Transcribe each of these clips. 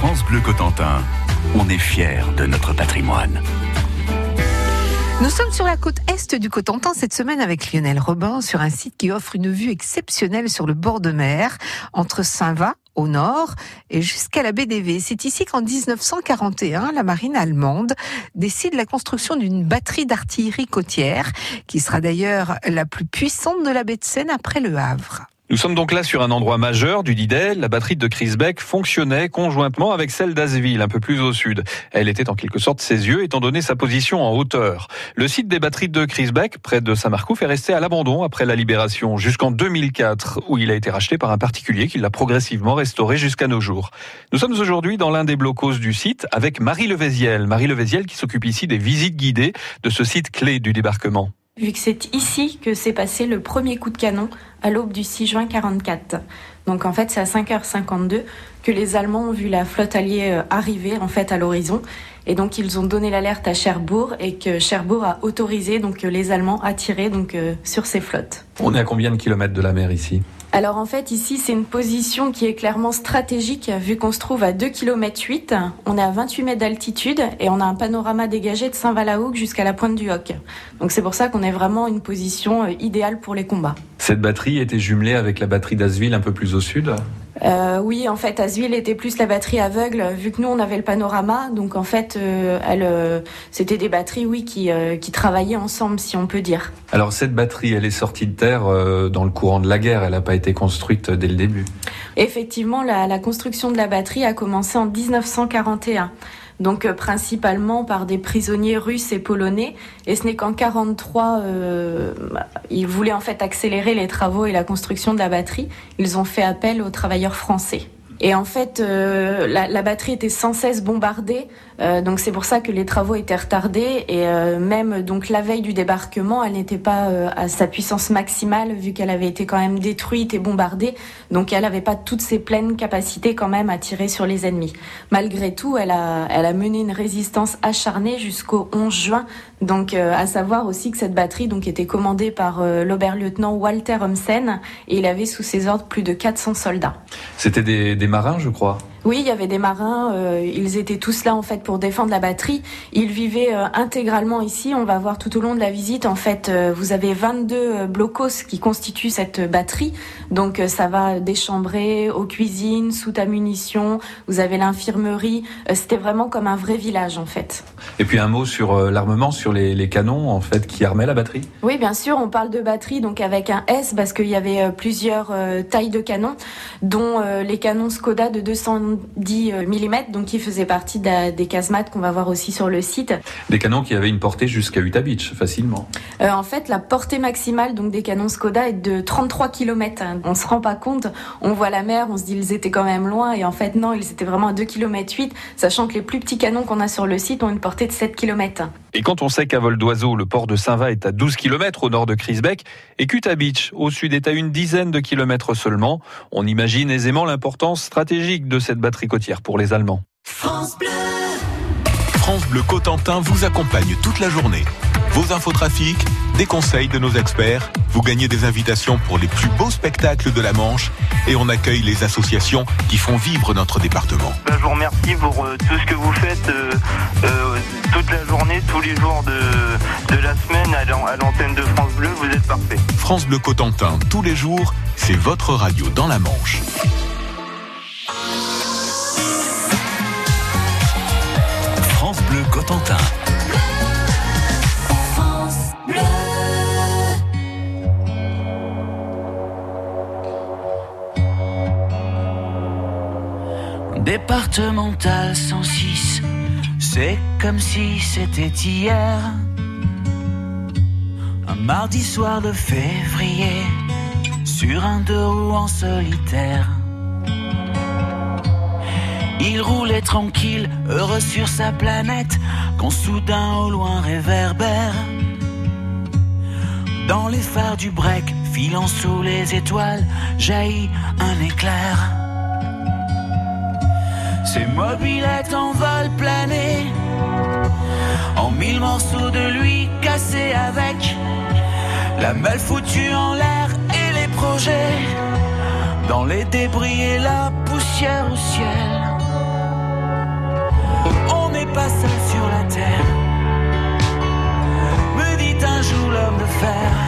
France Bleu Cotentin, on est fiers de notre patrimoine. Nous sommes sur la côte est du Cotentin cette semaine avec Lionel Robin sur un site qui offre une vue exceptionnelle sur le bord de mer entre Saint-Va au nord et jusqu'à la d'Evey. C'est ici qu'en 1941, la marine allemande décide la construction d'une batterie d'artillerie côtière qui sera d'ailleurs la plus puissante de la baie de Seine après le Havre. Nous sommes donc là sur un endroit majeur du Didel. La batterie de Crisbeck fonctionnait conjointement avec celle d'Asville, un peu plus au sud. Elle était en quelque sorte ses yeux, étant donné sa position en hauteur. Le site des batteries de Crisbeck, près de Saint-Marcouf, est resté à l'abandon après la libération, jusqu'en 2004, où il a été racheté par un particulier qui l'a progressivement restauré jusqu'à nos jours. Nous sommes aujourd'hui dans l'un des blocos du site avec Marie Levéziel. Marie Levéziel qui s'occupe ici des visites guidées de ce site clé du débarquement vu que c'est ici que s'est passé le premier coup de canon à l'aube du 6 juin 44. Donc en fait, c'est à 5h52 que les Allemands ont vu la flotte alliée euh, arriver en fait à l'horizon et donc ils ont donné l'alerte à Cherbourg et que Cherbourg a autorisé donc les Allemands à tirer donc euh, sur ces flottes. On est à combien de kilomètres de la mer ici? Alors en fait ici c'est une position qui est clairement stratégique vu qu'on se trouve à 2 km 8, on est à 28 mètres d'altitude et on a un panorama dégagé de Saint-Valahougue jusqu'à la pointe du Hoc. Donc c'est pour ça qu'on est vraiment une position euh, idéale pour les combats. Cette batterie était jumelée avec la batterie d'Asville un peu plus au sud? Euh, oui, en fait, Asville était plus la batterie aveugle, vu que nous on avait le panorama. Donc en fait, euh, elle, euh, c'était des batteries, oui, qui, qui travaillaient ensemble, si on peut dire. Alors cette batterie, elle est sortie de terre dans le courant de la guerre. Elle n'a pas été construite dès le début. Effectivement, la, la construction de la batterie a commencé en 1941 donc euh, principalement par des prisonniers russes et polonais. Et ce n'est qu'en 43, euh, ils voulaient en fait accélérer les travaux et la construction de la batterie. Ils ont fait appel aux travailleurs français. Et en fait, euh, la, batterie était sans cesse bombardée, euh, donc c'est pour ça que les travaux étaient retardés. Et euh, même donc la veille du débarquement, elle n'était pas à sa puissance maximale vu qu'elle avait été quand même détruite et bombardée. Donc elle n'avait pas toutes ses pleines capacités quand même à tirer sur les ennemis. Malgré tout, elle a, elle a mené une résistance acharnée jusqu'au 11 juin. Donc à savoir aussi que cette batterie donc était commandée par l'oberlieutenant Walter Homsen et il avait sous ses ordres plus de 400 soldats. C'était des marins, je crois. Oui, il y avait des marins. Euh, ils étaient tous là en fait pour défendre la batterie. Ils vivaient euh, intégralement ici. On va voir tout au long de la visite. En fait, euh, vous avez 22 blocos qui constituent cette batterie. Donc ça va des chambrées aux cuisines, sous ta munition. Vous avez l'infirmerie. C'était vraiment comme un vrai village en fait. Et puis un mot sur l'armement, sur les, les, canons en fait qui armaient la batterie. Oui, bien sûr. On parle de batterie donc avec un S parce qu'il y avait plusieurs tailles de canons, dont les canons Skoda de 200 10 euh, mm, donc qui faisait partie des casemates qu'on va voir aussi sur le site. Des canons qui avaient une portée jusqu'à Utah Beach, facilement. Euh, en fait, la portée maximale donc des canons Skoda est de 33 km. On se rend pas compte, on voit la mer, on se dit ils étaient quand même loin, et en fait non, ils étaient vraiment à 2 km 8, sachant que les plus petits canons qu'on a sur le site ont une portée de 7 km. Et quand on sait qu'à vol d'oiseau, le port de Saint-Va est à 12 km au nord de Crisbeck et qu'Utah Beach, au sud, est à une dizaine de kilomètres seulement, on imagine aisément l'importance stratégique de cette batterie côtière pour les Allemands. France Bleu France Bleu Cotentin vous accompagne toute la journée. Vos infotrafics, des conseils de nos experts, vous gagnez des invitations pour les plus beaux spectacles de la Manche et on accueille les associations qui font vivre notre département. Ben, je vous remercie pour euh, tout ce que vous faites euh, euh, toute la journée, tous les jours de, de la semaine à l'antenne de France Bleu, vous êtes parfait. France Bleu Cotentin, tous les jours, c'est votre radio dans la Manche. Cotentin. Départemental 106, c'est comme si c'était hier. Un mardi soir de février, sur un deux roues en solitaire. Il roulait tranquille, heureux sur sa planète, quand soudain au loin réverbère. Dans les phares du break, filant sous les étoiles, jaillit un éclair. Ses mobilettes en vol plané, en mille morceaux de lui cassés avec la malle foutue en l'air et les projets dans les débris et la poussière au ciel pas seul sur la terre. Me dit un jour l'homme de fer.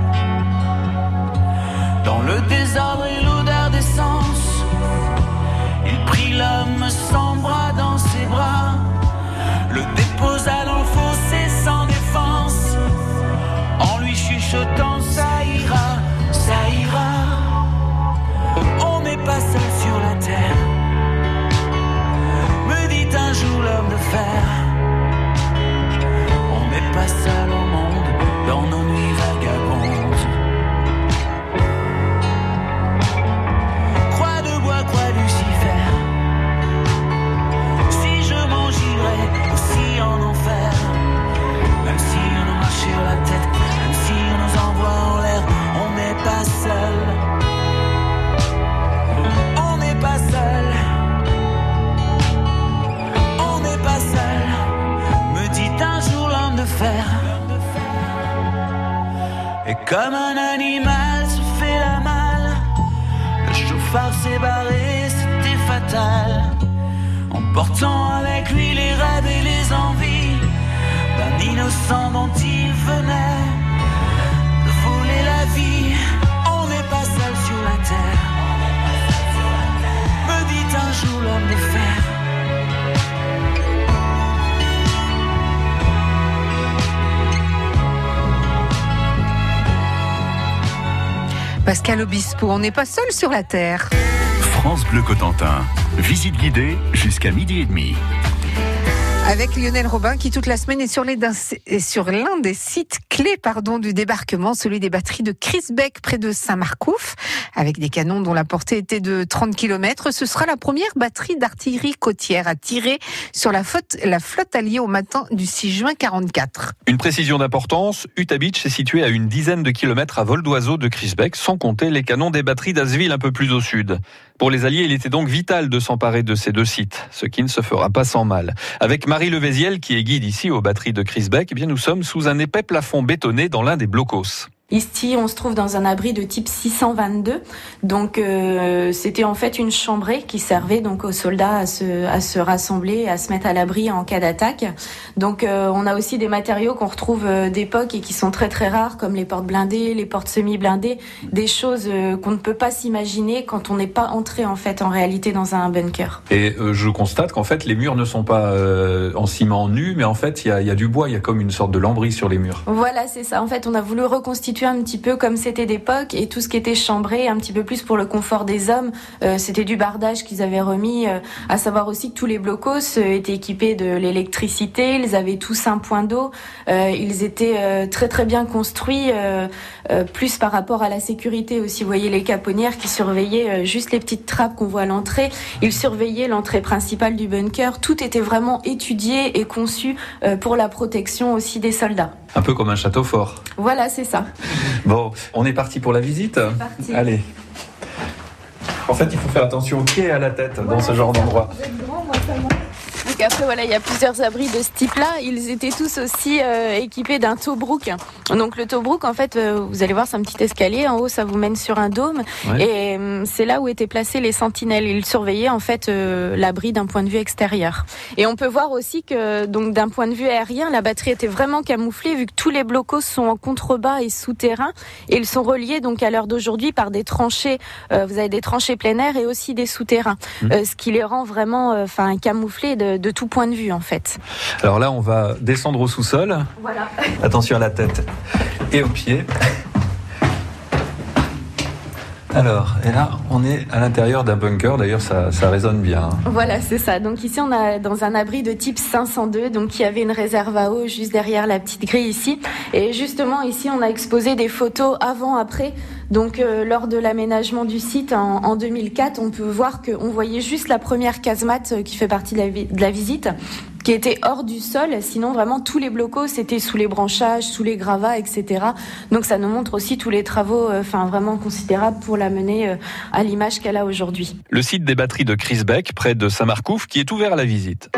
Dans le désordre Et comme un animal se fait la malle. Le chauffard s'est barré, c'était fatal. Emportant avec lui les rêves et les envies d'un innocent dont il venait Pascal Obispo, on n'est pas seul sur la Terre. France Bleu Cotentin. Visite guidée jusqu'à midi et demi. Avec Lionel Robin qui toute la semaine est sur l'un des sites clés pardon, du débarquement, celui des batteries de Crisbeck près de Saint-Marcouf, avec des canons dont la portée était de 30 km. Ce sera la première batterie d'artillerie côtière à tirer sur la flotte, la flotte alliée au matin du 6 juin 44. Une précision d'importance, Utah Beach est situé à une dizaine de kilomètres à vol d'oiseau de Crisbeck, sans compter les canons des batteries d'Asville un peu plus au sud. Pour les Alliés, il était donc vital de s'emparer de ces deux sites, ce qui ne se fera pas sans mal. Avec Marie Levéziel, qui est guide ici aux batteries de Crisbeck, eh bien nous sommes sous un épais plafond bétonné dans l'un des blocos. Ici, on se trouve dans un abri de type 622. Donc, euh, c'était en fait une chambrée qui servait donc aux soldats à se, à se rassembler, à se mettre à l'abri en cas d'attaque. Donc, euh, on a aussi des matériaux qu'on retrouve euh, d'époque et qui sont très très rares, comme les portes blindées, les portes semi-blindées, des choses qu'on ne peut pas s'imaginer quand on n'est pas entré en fait en réalité dans un bunker. Et euh, je constate qu'en fait, les murs ne sont pas en ciment nu, mais en fait, il y a, il y a du bois, il y a comme une sorte de lambris sur les murs. Voilà, c'est ça. En fait, on a voulu reconstituer un petit peu comme c'était d'époque et tout ce qui était chambré, un petit peu plus pour le confort des hommes. Euh, c'était du bardage qu'ils avaient remis. euh, à savoir aussi que tous les blocos euh, étaient équipés de l'électricité. Ils avaient tous un point d'eau. Ils étaient très très bien construits, plus par rapport à la sécurité aussi. Vous voyez les caponnières qui surveillaient juste les petites trappes qu'on voit à l'entrée. Ils surveillaient l'entrée principale du bunker. Tout était vraiment étudié et conçu pour la protection aussi des soldats. Un peu comme un château fort. Voilà, c'est ça. Bon, on est parti pour la visite parti. Allez. En fait, il faut faire attention aux pieds et à la tête dans ce genre d'endroit. Donc après, voilà, il y a plusieurs abris de ce type-là. Ils étaient tous aussi euh, équipés d'un Tobruk. Donc le Tobruk, en fait, euh, vous allez voir, c'est un petit escalier. En haut, ça vous mène sur un dôme. Ouais. Et euh, c'est là où étaient placés les sentinelles. Ils surveillaient en fait euh, l'abri d'un point de vue extérieur. Et on peut voir aussi que, donc, d'un point de vue aérien, la batterie était vraiment camouflée vu que tous les blocos sont en contrebas et souterrains. Et ils sont reliés donc à l'heure d'aujourd'hui par des tranchées. Vous avez des tranchées plein air et aussi des souterrains, Euh, ce qui les rend vraiment, enfin, camouflés de, de tout point de vue en fait. Alors là, on va descendre au sous-sol. Voilà. Attention à la tête et aux pieds. Alors, et là, on est à l'intérieur d'un bunker. D'ailleurs, ça, ça résonne bien. Voilà, c'est ça. Donc ici, on a dans un abri de type 502, donc il y avait une réserve à eau juste derrière la petite grille ici. Et justement, ici, on a exposé des photos avant-après. Donc euh, lors de l'aménagement du site en, en 2004, on peut voir qu'on voyait juste la première casemate euh, qui fait partie de la visite. Qui était hors du sol. Sinon, vraiment, tous les blocos, c'était sous les branchages, sous les gravats, etc. Donc, ça nous montre aussi tous les travaux, euh, vraiment considérables pour la mener euh, à l'image qu'elle a aujourd'hui. Le site des batteries de Crisbeck, près de Saint-Marcouf, qui est ouvert à la visite.